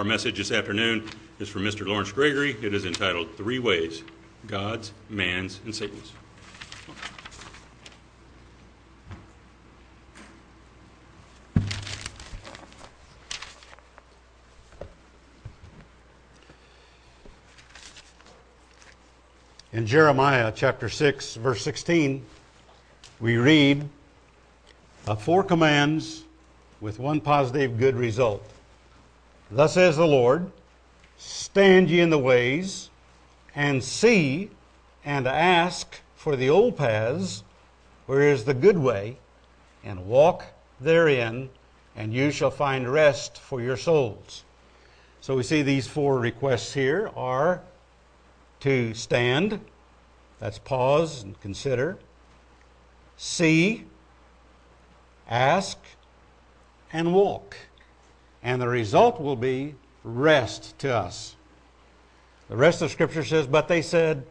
Our message this afternoon is from Mr. Lawrence Gregory. It is entitled Three Ways God's, Man's, and Satan's. In Jeremiah chapter 6, verse 16, we read four commands with one positive good result. Thus says the Lord, stand ye in the ways, and see, and ask for the old paths, where is the good way, and walk therein, and you shall find rest for your souls. So we see these four requests here are to stand, that's pause and consider, see, ask, and walk. And the result will be rest to us. The rest of Scripture says, But they said,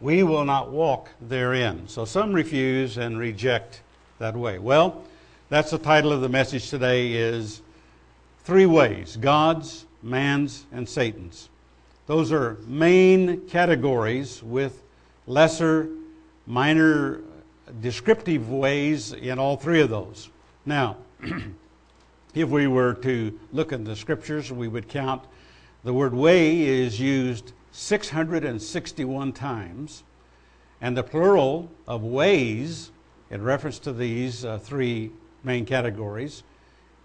We will not walk therein. So some refuse and reject that way. Well, that's the title of the message today is Three Ways God's, Man's, and Satan's. Those are main categories with lesser, minor, descriptive ways in all three of those. Now, if we were to look in the scriptures, we would count the word way is used 661 times, and the plural of ways, in reference to these uh, three main categories,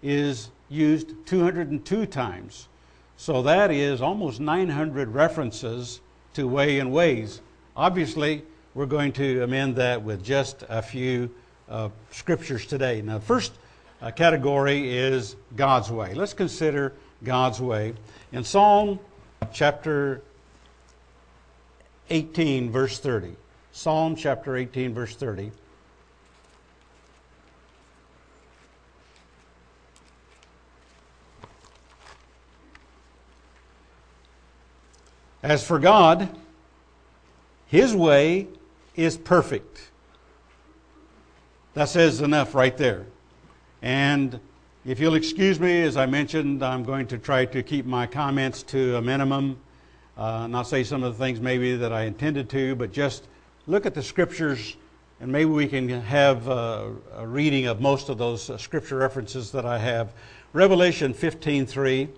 is used 202 times. So that is almost 900 references to way and ways. Obviously, we're going to amend that with just a few uh, scriptures today. Now, first uh, category is God's way. Let's consider God's way. In Psalm chapter 18, verse 30, Psalm chapter 18, verse 30. As for God, His way is perfect. That says enough right there. And if you'll excuse me, as I mentioned, I'm going to try to keep my comments to a minimum, uh, not say some of the things maybe that I intended to, but just look at the scriptures and maybe we can have a, reading of most of those uh, scripture references that I have. Revelation 15:3.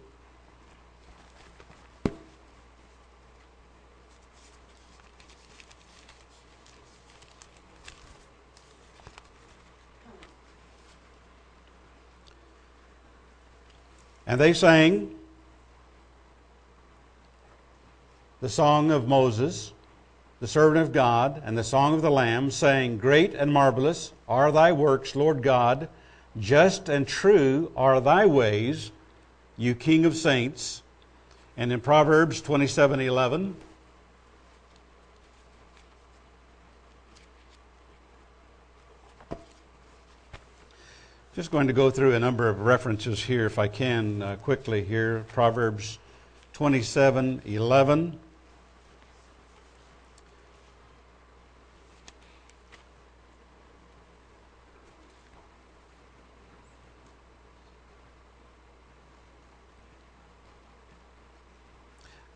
And they sang the song of Moses, the servant of God, and the song of the Lamb, saying, Great and marvelous are thy works, Lord God, just and true are thy ways, you King of saints. And in Proverbs 27 11, Just going to go through a number of references here, if I can, uh, quickly here. Proverbs 27 11.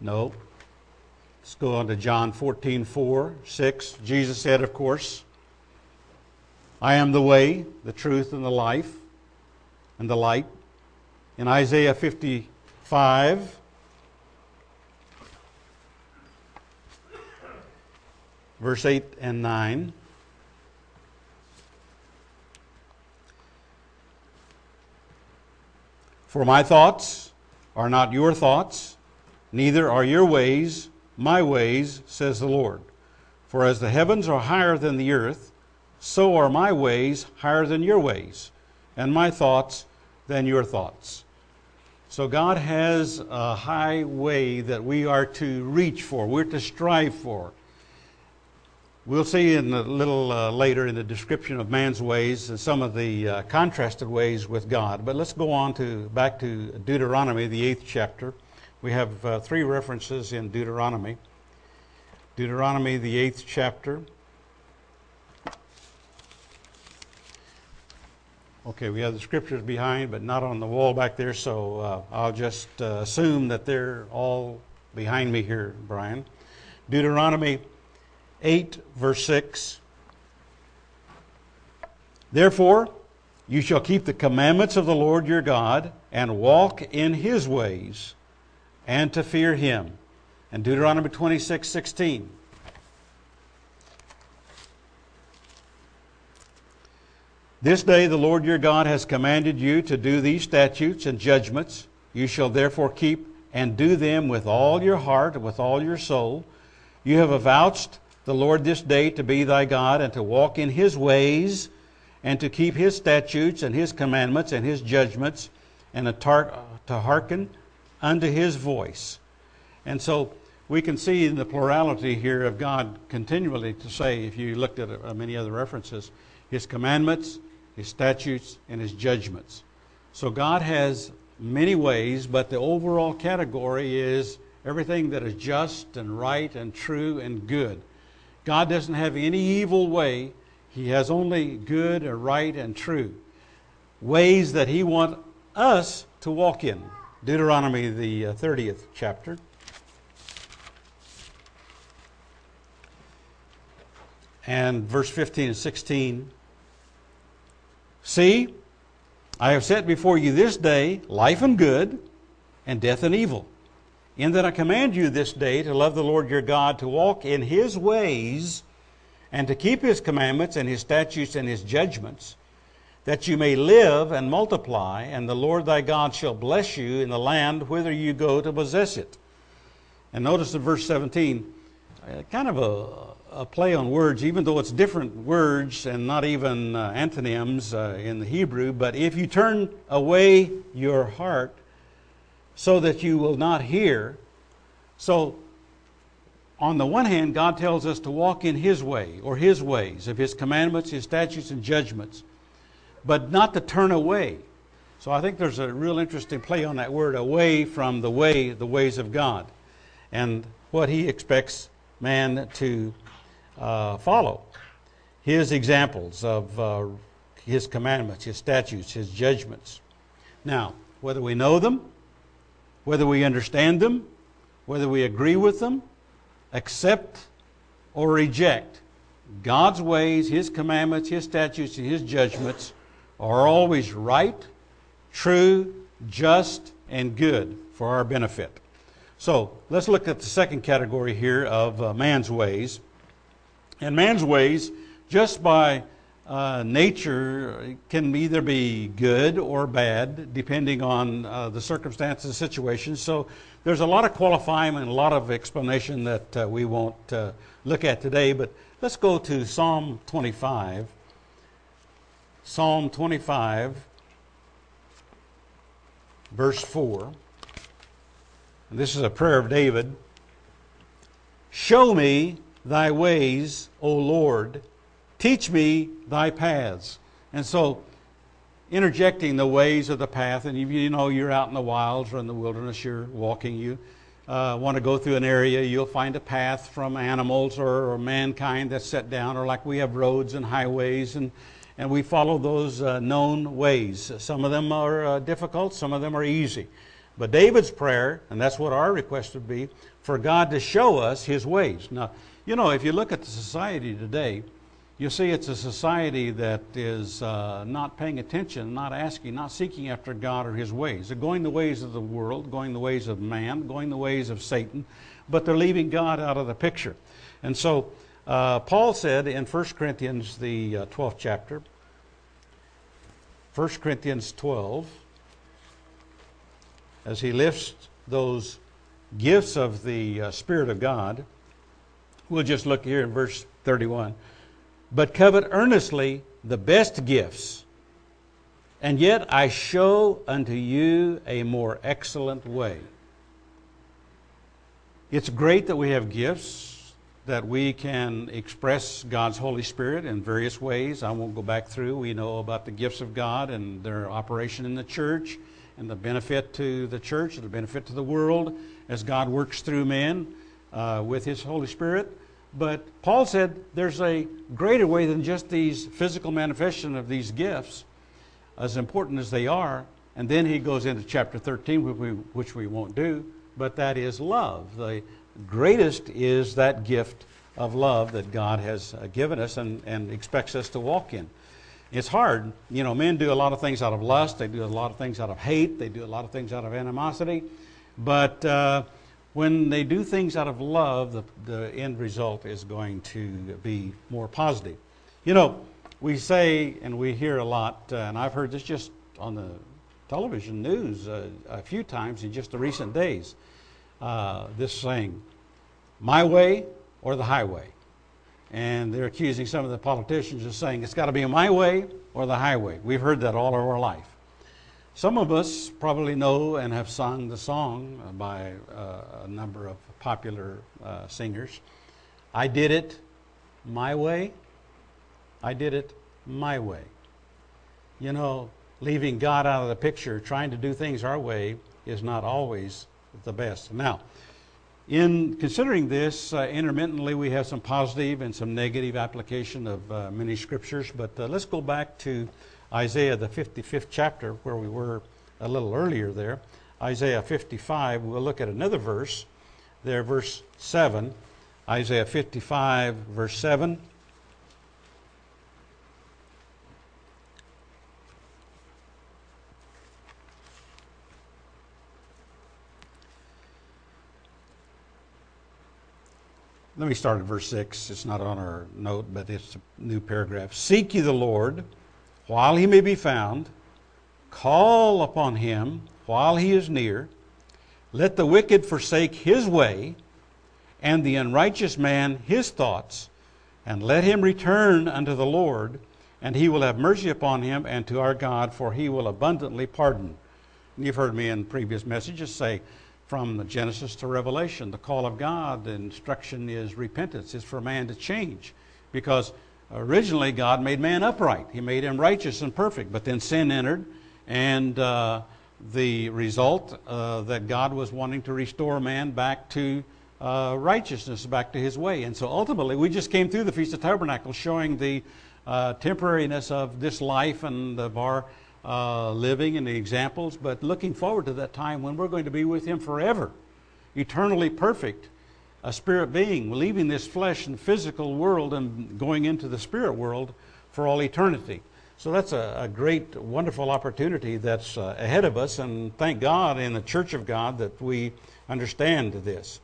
No. Let's go on to John 14 4, 6. Jesus said, of course, I am the way, the truth, and the life, and the light. In Isaiah 55, verse 8 and 9. For my thoughts are not your thoughts, neither are your ways my ways, says the Lord. For as the heavens are higher than the earth, so are my ways higher than your ways, and my thoughts than your thoughts. So God has a high way that we are to reach for, we're to strive for. We'll see in a little uh, later in the description of man's ways and some of the uh, contrasted ways with God. But let's go on to back to Deuteronomy, the eighth chapter. We have uh, three references in Deuteronomy. Deuteronomy, the eighth chapter. Okay, we have the scriptures behind, but not on the wall back there, so uh, I'll just uh, assume that they're all behind me here, Brian. Deuteronomy 8, verse 6. Therefore, you shall keep the commandments of the Lord your God and walk in his ways and to fear him. And Deuteronomy 26, 16. This day the Lord your God has commanded you to do these statutes and judgments. You shall therefore keep and do them with all your heart and with all your soul. You have avouched the Lord this day to be thy God and to walk in his ways and to keep his statutes and his commandments and his judgments and to, hearken unto his voice. And so we can see the plurality here of God continually to say, if you looked at uh, many other references, his commandments, his statutes, and his judgments. So God has many ways, but the overall category is everything that is just and right and true and good. God doesn't have any evil way. He has only good and right and true. Ways that He wants us to walk in. Deuteronomy, the 30th uh, chapter. And verse 15 and 16 See, I have set before you this day life and good, and death and evil. In that I command you this day to love the Lord your God, to walk in his ways, and to keep his commandments and his statutes and his judgments, that you may live and multiply, and the Lord thy God shall bless you in the land whither you go to possess it. And notice in verse 17, uh, kind of a, a play on words, even though it's different words and not even uh, antonyms uh, in the Hebrew. But if you turn away your heart so that you will not hear, so on the one hand, God tells us to walk in His way or His ways of His commandments, His statutes, and judgments, but not to turn away. So I think there's a real interesting play on that word away from the way, the ways of God, and what He expects man to uh, follow his examples of uh, his commandments, his statutes, his judgments. Now, whether we know them, whether we understand them, whether we agree with them, accept or reject, God's ways, His commandments, His statutes, and His judgments are always right, true, just, and good for our benefit. So let's look at the second category here of uh, man's ways. And man's ways, just by uh, nature, can either be good or bad, depending on uh, the circumstances, situation. So there's a lot of qualifying and a lot of explanation that uh, we won't uh, look at today. But let's go to Psalm 25. Psalm 25, verse 4. This is a prayer of David. Show me thy ways, O Lord. Teach me thy paths. And so, interjecting the ways of the path, and you know you're out in the wilds or in the wilderness, you're walking, you uh, want to go through an area, you'll find a path from animals or, or, mankind that's set down, or like we have roads and highways, and, and we follow those uh, known ways. Some of them are uh, difficult, some of them are easy. But David's prayer, and that's what our request would be, for God to show us his ways. Now, you know, if you look at the society today, you see it's a society that is uh, not paying attention, not asking, not seeking after God or His ways. They're going the ways of the world, going the ways of man, going the ways of Satan, but they're leaving God out of the picture. And so uh, Paul said in 1 Corinthians, the uh, 12th chapter, 1 Corinthians 12, as he lifts those gifts of the uh, Spirit of God, We'll just look here in verse 31. But covet earnestly the best gifts, and yet I show unto you a more excellent way. It's great that we have gifts, that we can express God's Holy Spirit in various ways. I won't go back through. We know about the gifts of God and their operation in the church and the benefit to the church, the benefit to the world as God works through men uh, with His Holy Spirit. But Paul said there's a greater way than just these physical manifestation of these gifts. as important as they are. And then he goes into chapter 13, which we, which we won't do, but that is love. The greatest is that gift of love that God has uh, given us and, and expects us to walk in. It's hard. You know, men do a lot of things out of lust, they do a lot of things out of hate, they do a lot of things out of animosity. But uh, when they do things out of love, the, the end result is going to be more positive. You know, we say and we hear a lot, uh, and I've heard this just on the television news uh, a few times in just the recent days uh, this saying, my way or the highway. And they're accusing some of the politicians of saying it's got to be my way or the highway. We've heard that all our life. Some of us probably know and have sung the song by uh, a number of popular uh, singers. I did it my way. I did it my way. You know, leaving God out of the picture, trying to do things our way, is not always the best. Now, in considering this, uh, intermittently we have some positive and some negative application of uh, many scriptures, but uh, let's go back to Isaiah, the 55th chapter, where we were a little earlier there. Isaiah 55, we'll look at another verse there, verse 7. Isaiah 55, verse 7. Let me start at verse 6. It's not on our note, but it's a new paragraph. Seek ye the Lord while he may be found, call upon him while he is near. Let the wicked forsake his way, and the unrighteous man his thoughts, and let him return unto the Lord, and he will have mercy upon him and to our God, for he will abundantly pardon. You've heard me in previous messages say, from the Genesis to Revelation. The call of God, the instruction is repentance. It's for man to change. Because originally God made man upright, He made him righteous and perfect. But then sin entered, and uh, the result uh, that God was wanting to restore man back to uh, righteousness, back to His way. And so ultimately, we just came through the Feast of Tabernacles showing the uh, temporariness of this life and of our uh, living and the examples, but looking forward to that time when we're going to be with Him forever, eternally perfect, a spirit being, leaving this flesh and physical world and going into the spirit world for all eternity. So that's a, a great, wonderful opportunity that's uh, ahead of us, and thank God in the Church of God that we understand this.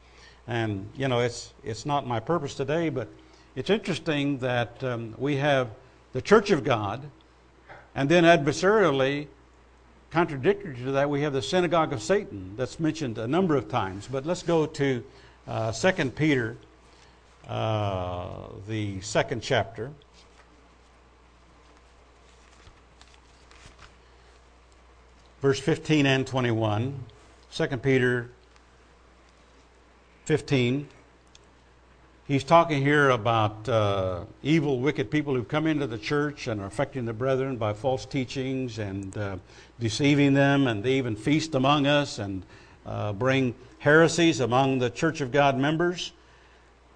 And you know, it's it's not my purpose today, but it's interesting that um, we have the Church of God and then adversarially, contradictory to that, we have the synagogue of Satan that's mentioned a number of times. But let's go to uh, 2 Peter, uh, the second chapter. Verse 15 and 21. 2 Peter 15 he's talking here about uh, evil, wicked people who've come into the church and are affecting the brethren by false teachings and uh, deceiving them, and they even feast among us and uh, bring heresies among the church of God members,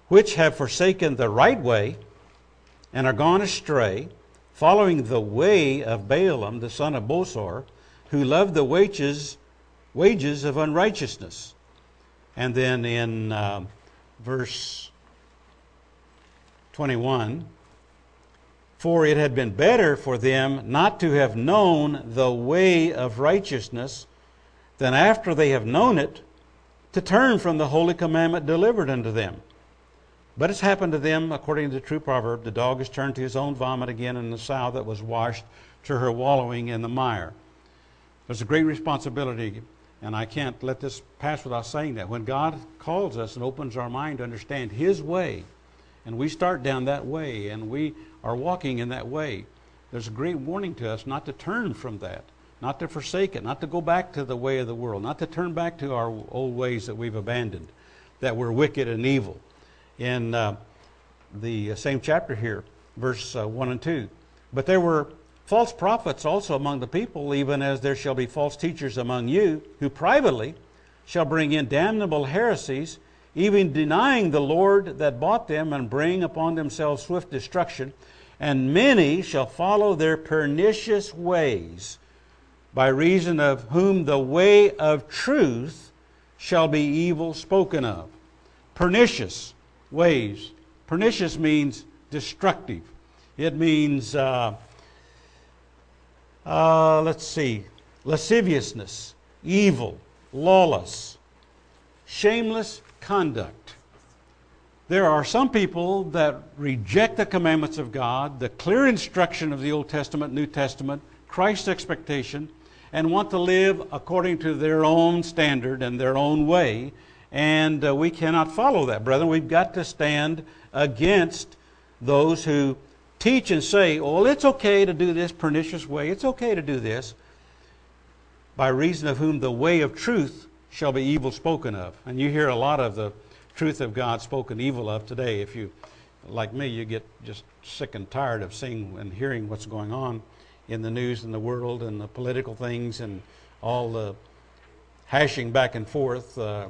which have forsaken the right way and are gone astray, following the way of Balaam, the son of Bosor, who loved the wages, wages of unrighteousness. And then in uh, verse 21 For it had been better for them not to have known the way of righteousness than after they have known it to turn from the holy commandment delivered unto them. But it's happened to them, according to the true proverb the dog is turned to his own vomit again, and the sow that was washed to her wallowing in the mire. There's a great responsibility, and I can't let this pass without saying that. When God calls us and opens our mind to understand His way, and we start down that way and we are walking in that way, there's a great warning to us not to turn from that, not to forsake it, not to go back to the way of the world, not to turn back to our old ways that we've abandoned, that we're wicked and evil. In uh, the same chapter here, verse uh, 1 and 2. But there were false prophets also among the people, even as there shall be false teachers among you, who privately shall bring in damnable heresies even denying the Lord that bought them and bring upon themselves swift destruction. and many shall follow their pernicious ways, by reason of whom the way of truth shall be evil spoken of. Pernicious ways. Pernicious means destructive. It means, uh, uh, let's see, lasciviousness, evil, lawless, shameless conduct. There are some people that reject the commandments of God, the clear instruction of the Old Testament, New Testament, Christ's expectation, and want to live according to their own standard and their own way. And uh, we cannot follow that, brethren. We've got to stand against those who teach and say, well, it's okay to do this pernicious way. It's okay to do this, by reason of whom the way of truth shall be evil spoken of. And you hear a lot of the truth of God spoken evil of today. If you, like me, you get just sick and tired of seeing and hearing what's going on in the news and the world and the political things and all the hashing back and forth uh,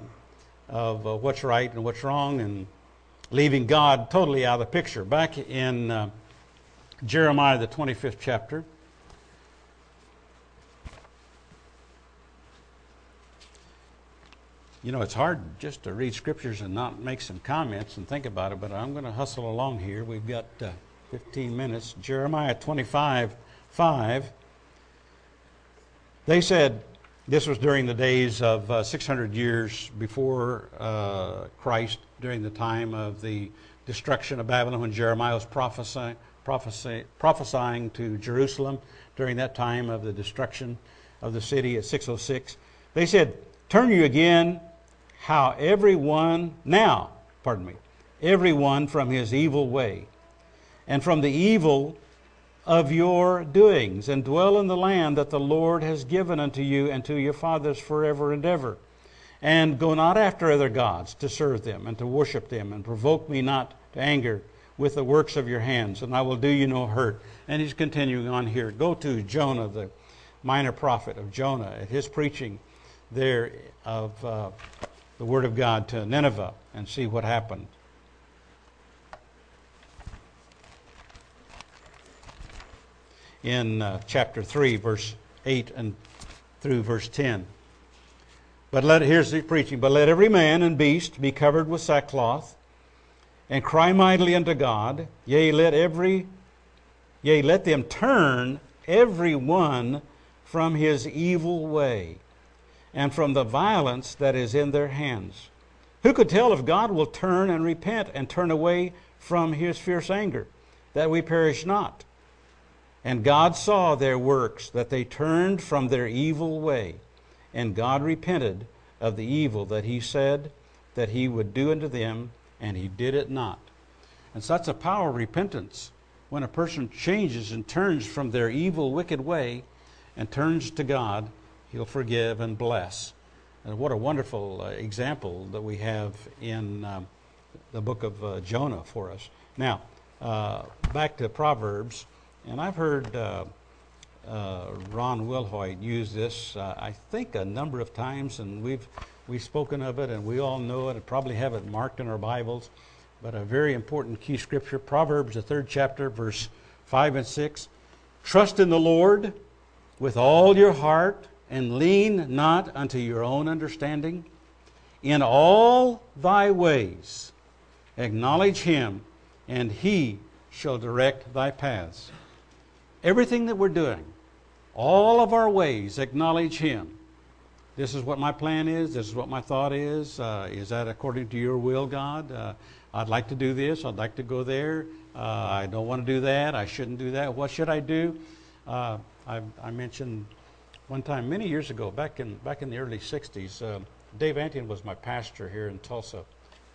of uh, what's right and what's wrong and leaving God totally out of the picture. Back in uh, Jeremiah, the 25th chapter. You know, it's hard just to read scriptures and not make some comments and think about it, but I'm going to hustle along here. We've got uh, 15 minutes. Jeremiah 25 5. They said, this was during the days of uh, 600 years before uh, Christ, during the time of the destruction of Babylon, when Jeremiah was prophesying, prophesying to Jerusalem during that time of the destruction of the city at 606. They said, Turn you again how everyone, now, pardon me, everyone from his evil way and from the evil of your doings, and dwell in the land that the Lord has given unto you and to your fathers forever and ever. And go not after other gods to serve them and to worship them, and provoke me not to anger with the works of your hands, and I will do you no hurt. And he's continuing on here. Go to Jonah, the minor prophet of Jonah, at his preaching there of uh, the Word of God to Nineveh and see what happened. In uh, chapter 3, verse 8 and through verse 10. But let, here's the preaching. But let every man and beast be covered with sackcloth, and cry mightily unto God. Yea, let every, yea, let them turn every one from his evil way and from the violence that is in their hands. Who could tell if God will turn and repent and turn away from his fierce anger, that we perish not? And God saw their works, that they turned from their evil way, and God repented of the evil that he said that he would do unto them, and he did it not. And that's a power of repentance. When a person changes and turns from their evil, wicked way and turns to God He'll forgive and bless. And what a wonderful uh, example that we have in um, the book of uh, Jonah for us. Now, uh, back to Proverbs, and I've heard uh, uh, Ron Wilhoit use this, uh, I think, a number of times, and we've we've spoken of it, and we all know it, and probably have it marked in our Bibles. But a very important key scripture, Proverbs, the third chapter, verse five and six. Trust in the Lord with all your heart and lean not unto your own understanding. In all thy ways acknowledge him, and he shall direct thy paths. Everything that we're doing, all of our ways, acknowledge him. This is what my plan is. This is what my thought is. Uh, is that according to your will, God? Uh, I'd like to do this. I'd like to go there. Uh, I don't want to do that. I shouldn't do that. What should I do? Uh, I, I mentioned one time many years ago, back in back in the early '60s, uh, Dave Antion was my pastor here in Tulsa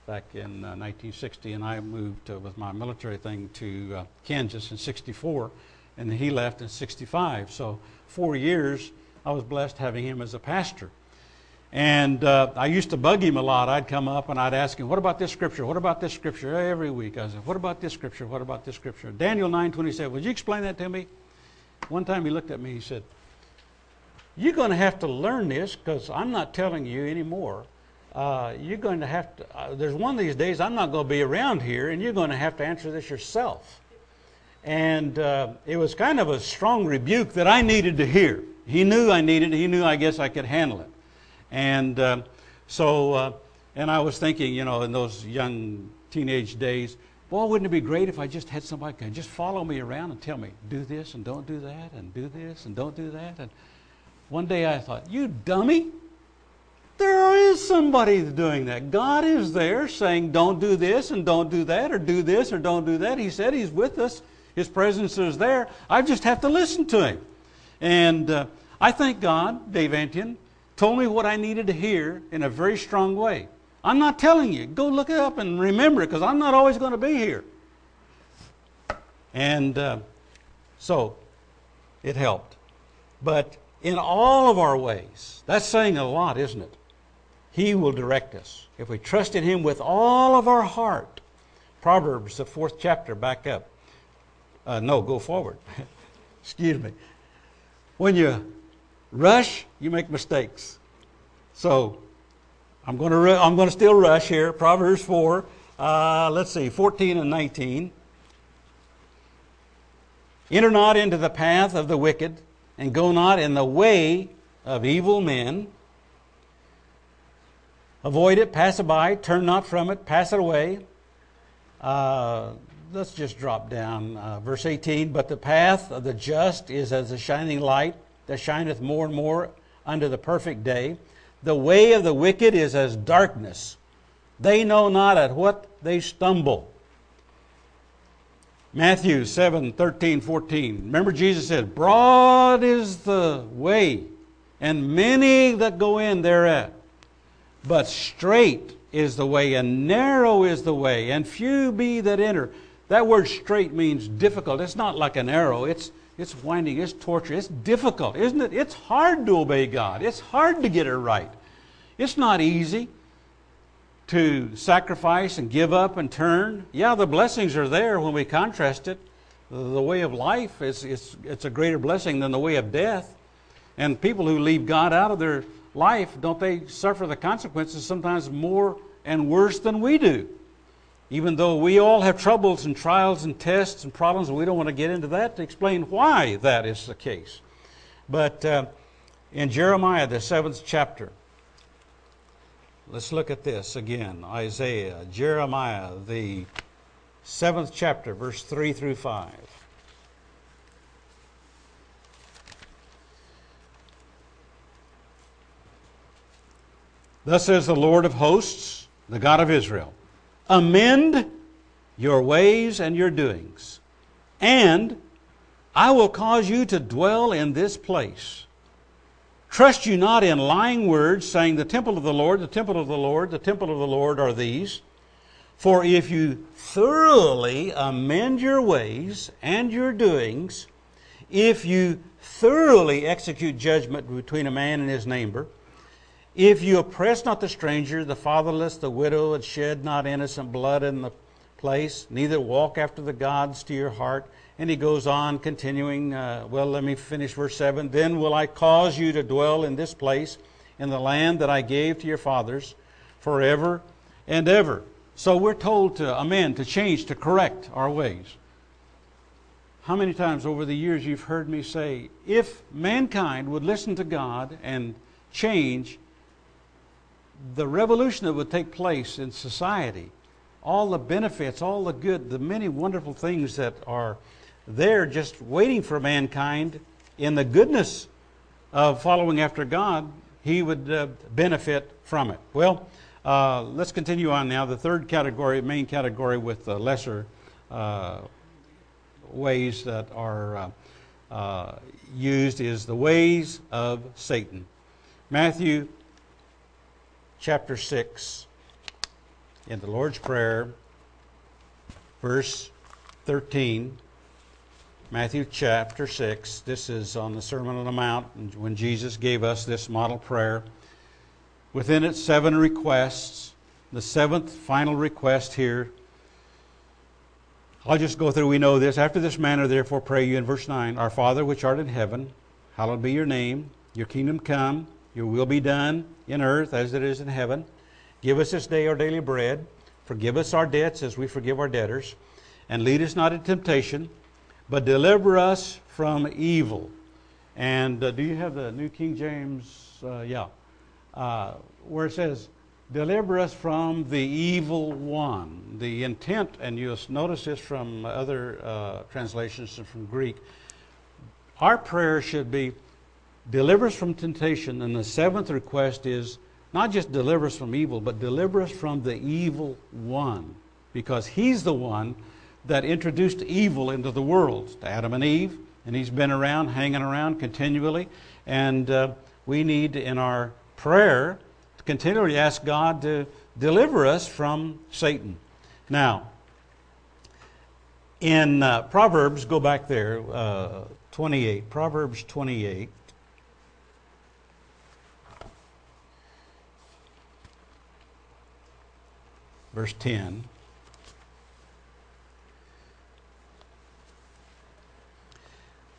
back in uh, 1960, and I moved uh, with my military thing to uh, Kansas in '64, and he left in '65. So four years, I was blessed having him as a pastor. And uh, I used to bug him a lot. I'd come up and I'd ask him, "What about this scripture? What about this scripture?" Every week, I said, "What about this scripture? What about this scripture?" Daniel 9:27. Would you explain that to me? One time he looked at me. He said, you're going to have to learn this because I'm not telling you anymore. Uh, you're going to have to, uh, there's one of these days I'm not going to be around here and you're going to have to answer this yourself. And uh, it was kind of a strong rebuke that I needed to hear. He knew I needed it. He knew I guess I could handle it. And uh, so, uh, and I was thinking, you know, in those young teenage days, boy, wouldn't it be great if I just had somebody could just follow me around and tell me, do this and don't do that, and do this and don't do that. And one day I thought, you dummy. There is somebody doing that. God is there saying, don't do this and don't do that, or do this or don't do that. He said He's with us. His presence is there. I just have to listen to Him. And uh, I thank God, Dave Antion, told me what I needed to hear in a very strong way. I'm not telling you. Go look it up and remember it because I'm not always going to be here. And uh, so it helped. But in all of our ways, that's saying a lot, isn't it? He will direct us. If we trust in Him with all of our heart. Proverbs, the fourth chapter, back up. Uh, no, go forward. Excuse me. When you rush, you make mistakes. So I'm going to, I'm going to still rush here. Proverbs 4, uh, let's see, 14 and 19. Enter not into the path of the wicked, and go not in the way of evil men. Avoid it, pass it by, turn not from it, pass it away. Uh, let's just drop down. Uh, verse 18 But the path of the just is as a shining light that shineth more and more unto the perfect day. The way of the wicked is as darkness. They know not at what they stumble. Matthew 7 13, 14. Remember, Jesus said, Broad is the way, and many that go in thereat. But straight is the way, and narrow is the way, and few be that enter. That word straight means difficult. It's not like an arrow, it's, it's winding, it's torture, it's difficult, isn't it? It's hard to obey God, it's hard to get it right. It's not easy to sacrifice and give up and turn. Yeah, the blessings are there when we contrast it. The way of life is it's, it's a greater blessing than the way of death. And people who leave God out of their life, don't they suffer the consequences sometimes more and worse than we do? Even though we all have troubles and trials and tests and problems, and we don't want to get into that to explain why that is the case. But uh, in Jeremiah, the seventh chapter, Let's look at this again Isaiah, Jeremiah, the seventh chapter, verse 3 through 5. Thus says the Lord of hosts, the God of Israel Amend your ways and your doings, and I will cause you to dwell in this place Trust you not in lying words, saying, The temple of the Lord, the temple of the Lord, the temple of the Lord are these. For if you thoroughly amend your ways and your doings, if you thoroughly execute judgment between a man and his neighbor, if you oppress not the stranger, the fatherless, the widow, and shed not innocent blood in the place, neither walk after the gods to your heart, and he goes on, continuing, uh, well, let me finish verse 7. Then will I cause you to dwell in this place, in the land that I gave to your fathers, forever and ever. So we're told to amend, to change, to correct our ways. How many times over the years you've heard me say, if mankind would listen to God and change, the revolution that would take place in society, all the benefits, all the good, the many wonderful things that are there just waiting for mankind in the goodness of following after God, he would uh, benefit from it. Well, uh, let's continue on now. The third category, main category with the lesser uh, ways that are uh, uh, used is the ways of Satan. Matthew chapter 6, in the Lord's Prayer, verse 13. Matthew chapter 6. This is on the Sermon on the Mount when Jesus gave us this model prayer. Within it, seven requests. The seventh final request here. I'll just go through. We know this. After this manner, therefore, pray you in verse 9 Our Father which art in heaven, hallowed be your name. Your kingdom come. Your will be done in earth as it is in heaven. Give us this day our daily bread. Forgive us our debts as we forgive our debtors. And lead us not into temptation but deliver us from evil. And uh, do you have the New King James? Uh, yeah. Uh, where it says, deliver us from the evil one. The intent, and you'll notice this from other uh, translations and from Greek, our prayer should be deliver us from temptation. And the seventh request is not just deliver us from evil, but deliver us from the evil one. Because he's the one that introduced evil into the world, to Adam and Eve, and he's been around, hanging around continually. And uh, we need in our prayer to continually ask God to deliver us from Satan. Now, in uh, Proverbs, go back there, uh, 28, Proverbs 28. Verse 10.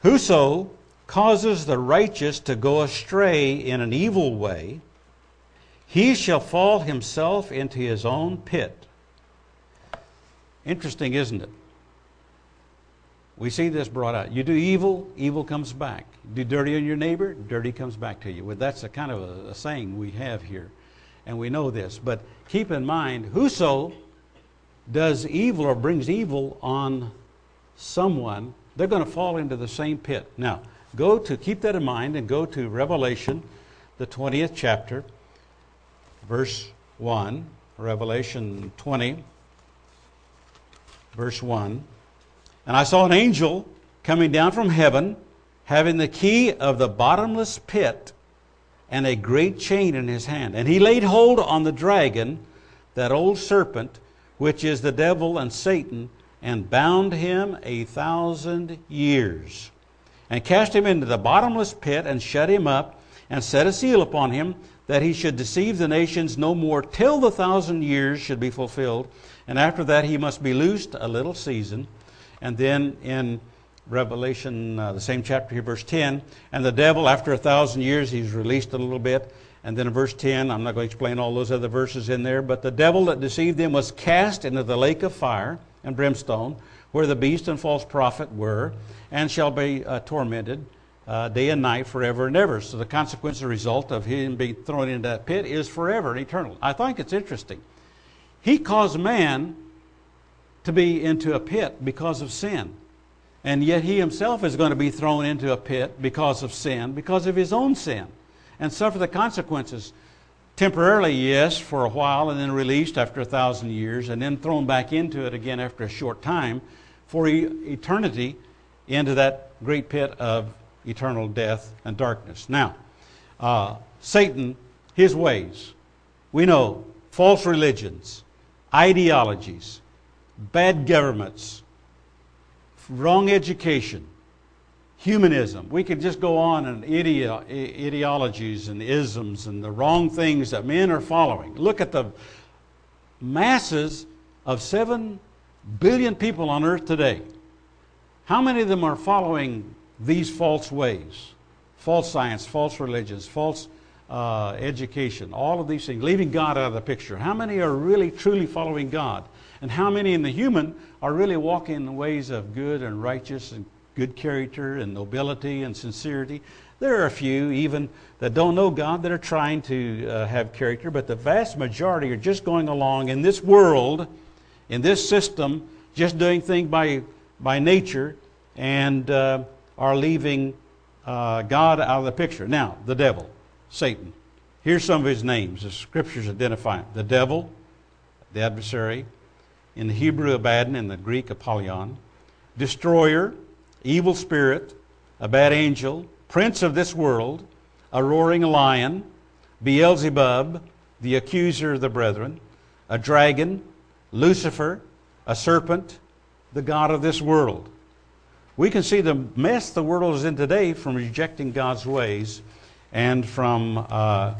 Whoso causes the righteous to go astray in an evil way, he shall fall himself into his own pit. Interesting, isn't it? We see this brought out. You do evil, evil comes back. You do dirty on your neighbor, dirty comes back to you. Well, that's a kind of a, a saying we have here, and we know this. But keep in mind, whoso does evil or brings evil on someone, they're going to fall into the same pit. Now, go to, keep that in mind, and go to Revelation, the 20th chapter, verse 1. Revelation 20, verse 1. And I saw an angel coming down from heaven, having the key of the bottomless pit and a great chain in his hand. And he laid hold on the dragon, that old serpent, which is the devil and Satan and bound him a thousand years, and cast him into the bottomless pit, and shut him up, and set a seal upon him, that he should deceive the nations no more till the thousand years should be fulfilled. And after that he must be loosed a little season. And then in Revelation, uh, the same chapter here, verse 10, and the devil, after a thousand years, he's released a little bit. And then in verse 10, I'm not going to explain all those other verses in there, but the devil that deceived them was cast into the lake of fire and brimstone, where the beast and false prophet were, and shall be uh, tormented uh, day and night forever and ever. So the consequence, the result of him being thrown into that pit is forever and eternal. I think it's interesting. He caused man to be into a pit because of sin. And yet he himself is going to be thrown into a pit because of sin, because of his own sin, and suffer the consequences. Temporarily, yes, for a while, and then released after a thousand years, and then thrown back into it again after a short time for eternity into that great pit of eternal death and darkness. Now, uh, Satan, his ways, we know false religions, ideologies, bad governments, wrong education, humanism. We could just go on and ideo- ideologies and isms and the wrong things that men are following. Look at the masses of 7 billion people on earth today. How many of them are following these false ways? False science, false religions, false uh, education, all of these things, leaving God out of the picture. How many are really truly following God? And how many in the human are really walking in the ways of good and righteous and good character and nobility and sincerity? There are a few, even that don't know God, that are trying to uh, have character, but the vast majority are just going along in this world, in this system, just doing things by, by nature, and uh, are leaving uh, God out of the picture. Now, the devil, Satan. Here's some of his names. The scriptures identify him the devil, the adversary, in the Hebrew Abaddon, in the Greek Apollyon, destroyer, evil spirit, a bad angel, prince of this world, a roaring lion, Beelzebub, the accuser of the brethren, a dragon, Lucifer, a serpent, the God of this world. We can see the mess the world is in today from rejecting God's ways and from uh,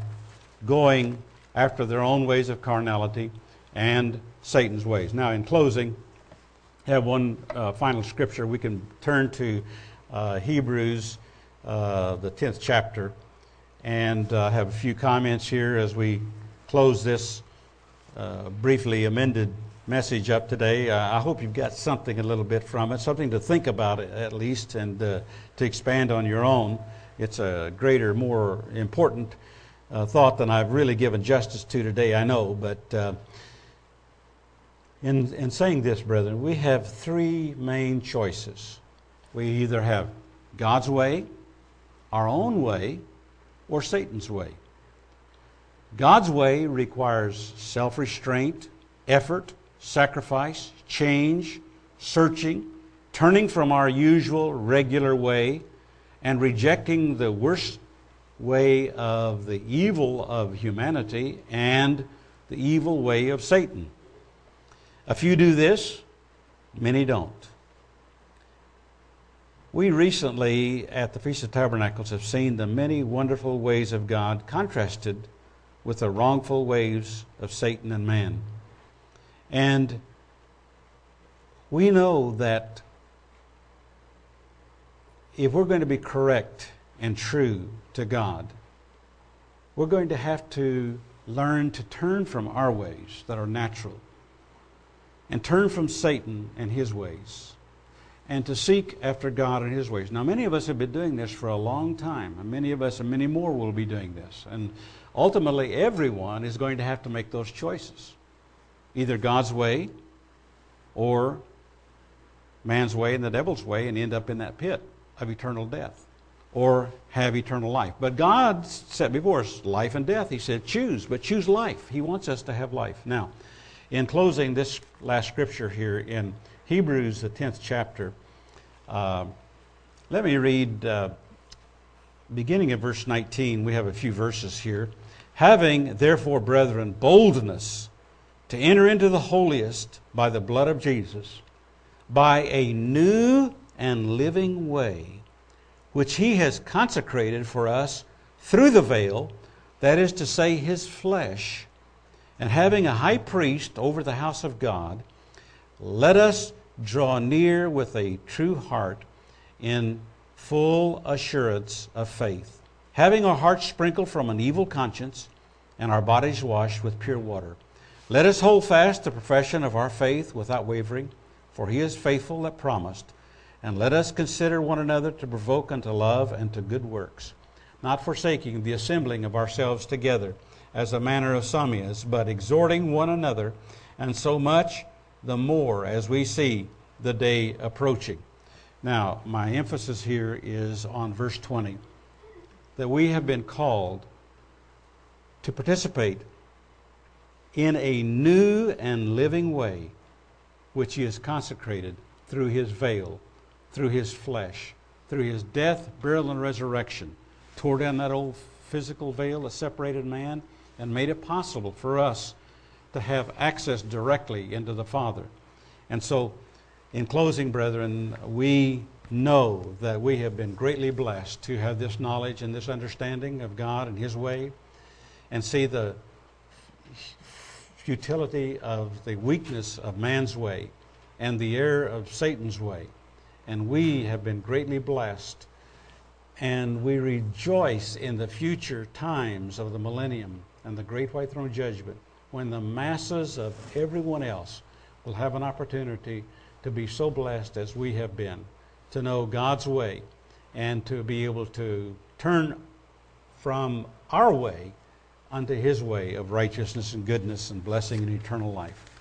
going after their own ways of carnality and Satan's ways. Now, in closing, have one uh, final scripture. We can turn to uh, Hebrews, uh, the 10th chapter, and uh, have a few comments here as we close this uh, briefly amended message up today. I hope you've got something a little bit from it, something to think about at least, and uh, to expand on your own. It's a greater, more important thought than I've really given justice to today, I know. But in, in saying this, brethren, we have three main choices. We either have God's way, our own way, or Satan's way. God's way requires self restraint, effort, sacrifice, change, searching, turning from our usual regular way, and rejecting the worst way of the evil of humanity and the evil way of Satan. A few do this, many don't. We recently, at the Feast of Tabernacles, have seen the many wonderful ways of God contrasted with the wrongful ways of Satan and man. And we know that if we're going to be correct and true to God, we're going to have to learn to turn from our ways that are natural and turn from Satan and his ways and to seek after God and his ways. Now, many of us have been doing this for a long time, and many of us and many more will be doing this. And ultimately, everyone is going to have to make those choices either God's way or man's way and the devil's way and end up in that pit of eternal death or have eternal life. But God set before us life and death. He said, choose, but choose life. He wants us to have life. Now, in closing this last scripture here in Hebrews, the 10th chapter, uh, let me read, uh, beginning of verse 19. We have a few verses here. Having, therefore, brethren, boldness to enter into the holiest by the blood of Jesus, by a new and living way which he has consecrated for us through the veil, that is to say, his flesh, and having a high priest over the house of God, let us draw near with a true heart in full assurance of faith, having our hearts sprinkled from an evil conscience and our bodies washed with pure water. Let us hold fast the profession of our faith without wavering, for he is faithful that promised. And let us consider one another to provoke unto love and to good works, not forsaking the assembling of ourselves together, as a manner of some is, but exhorting one another, and so much the more as we see the day approaching. Now, my emphasis here is on verse 20 that we have been called to participate in a new and living way, which He has consecrated through His veil through his flesh, through his death, burial, and resurrection, tore down that old physical veil that separated man and made it possible for us to have access directly into the Father. And so, in closing, brethren, we know that we have been greatly blessed to have this knowledge and this understanding of God and His way and see the futility of the weakness of man's way and the error of Satan's way and we have been greatly blessed. And we rejoice in the future times of the millennium and the great white throne judgment when the masses of everyone else will have an opportunity to be so blessed as we have been, to know God's way, and to be able to turn from our way unto His way of righteousness and goodness and blessing and eternal life.